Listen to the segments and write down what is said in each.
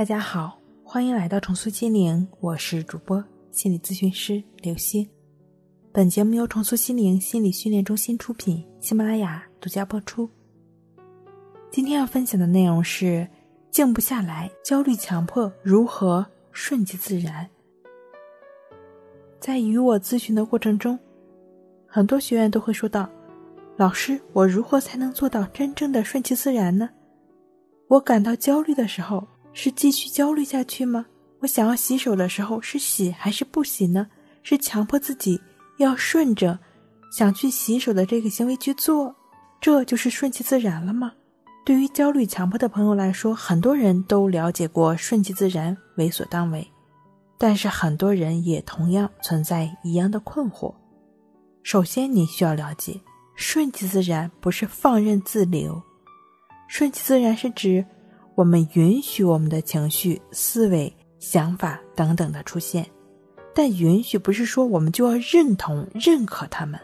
大家好，欢迎来到重塑心灵，我是主播心理咨询师刘星。本节目由重塑心灵心理训练中心出品，喜马拉雅独家播出。今天要分享的内容是：静不下来，焦虑、强迫如何顺其自然？在与我咨询的过程中，很多学员都会说到：“老师，我如何才能做到真正的顺其自然呢？我感到焦虑的时候。”是继续焦虑下去吗？我想要洗手的时候是洗还是不洗呢？是强迫自己要顺着想去洗手的这个行为去做，这就是顺其自然了吗？对于焦虑强迫的朋友来说，很多人都了解过顺其自然、为所当为，但是很多人也同样存在一样的困惑。首先，你需要了解，顺其自然不是放任自流，顺其自然是指。我们允许我们的情绪、思维、想法等等的出现，但允许不是说我们就要认同、认可他们。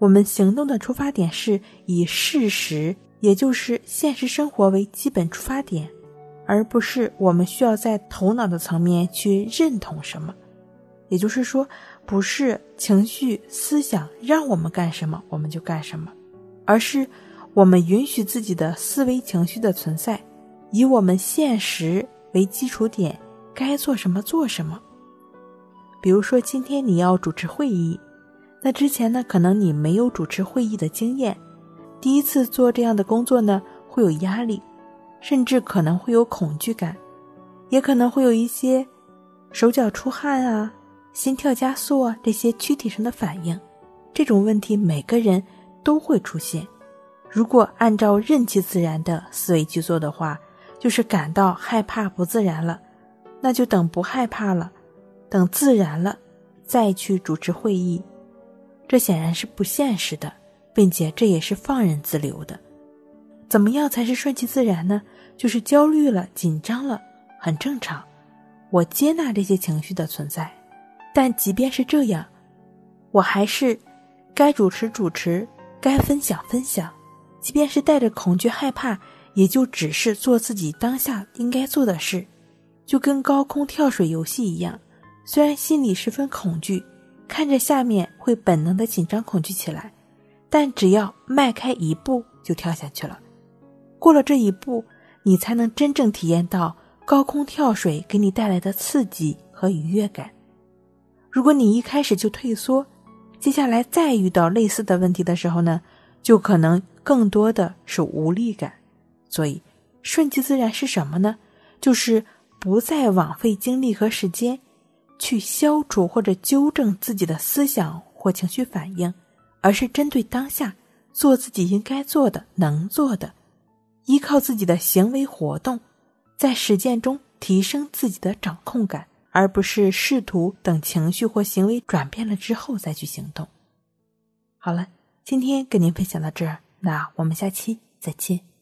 我们行动的出发点是以事实，也就是现实生活为基本出发点，而不是我们需要在头脑的层面去认同什么。也就是说，不是情绪、思想让我们干什么我们就干什么，而是我们允许自己的思维、情绪的存在。以我们现实为基础点，该做什么做什么。比如说，今天你要主持会议，那之前呢，可能你没有主持会议的经验，第一次做这样的工作呢，会有压力，甚至可能会有恐惧感，也可能会有一些手脚出汗啊、心跳加速啊这些躯体上的反应。这种问题每个人都会出现。如果按照任其自然的思维去做的话，就是感到害怕不自然了，那就等不害怕了，等自然了，再去主持会议，这显然是不现实的，并且这也是放任自流的。怎么样才是顺其自然呢？就是焦虑了、紧张了，很正常，我接纳这些情绪的存在，但即便是这样，我还是该主持主持，该分享分享，即便是带着恐惧害怕。也就只是做自己当下应该做的事，就跟高空跳水游戏一样。虽然心里十分恐惧，看着下面会本能的紧张恐惧起来，但只要迈开一步就跳下去了。过了这一步，你才能真正体验到高空跳水给你带来的刺激和愉悦感。如果你一开始就退缩，接下来再遇到类似的问题的时候呢，就可能更多的是无力感。所以，顺其自然是什么呢？就是不再枉费精力和时间，去消除或者纠正自己的思想或情绪反应，而是针对当下做自己应该做的、能做的，依靠自己的行为活动，在实践中提升自己的掌控感，而不是试图等情绪或行为转变了之后再去行动。好了，今天跟您分享到这儿，那我们下期再见。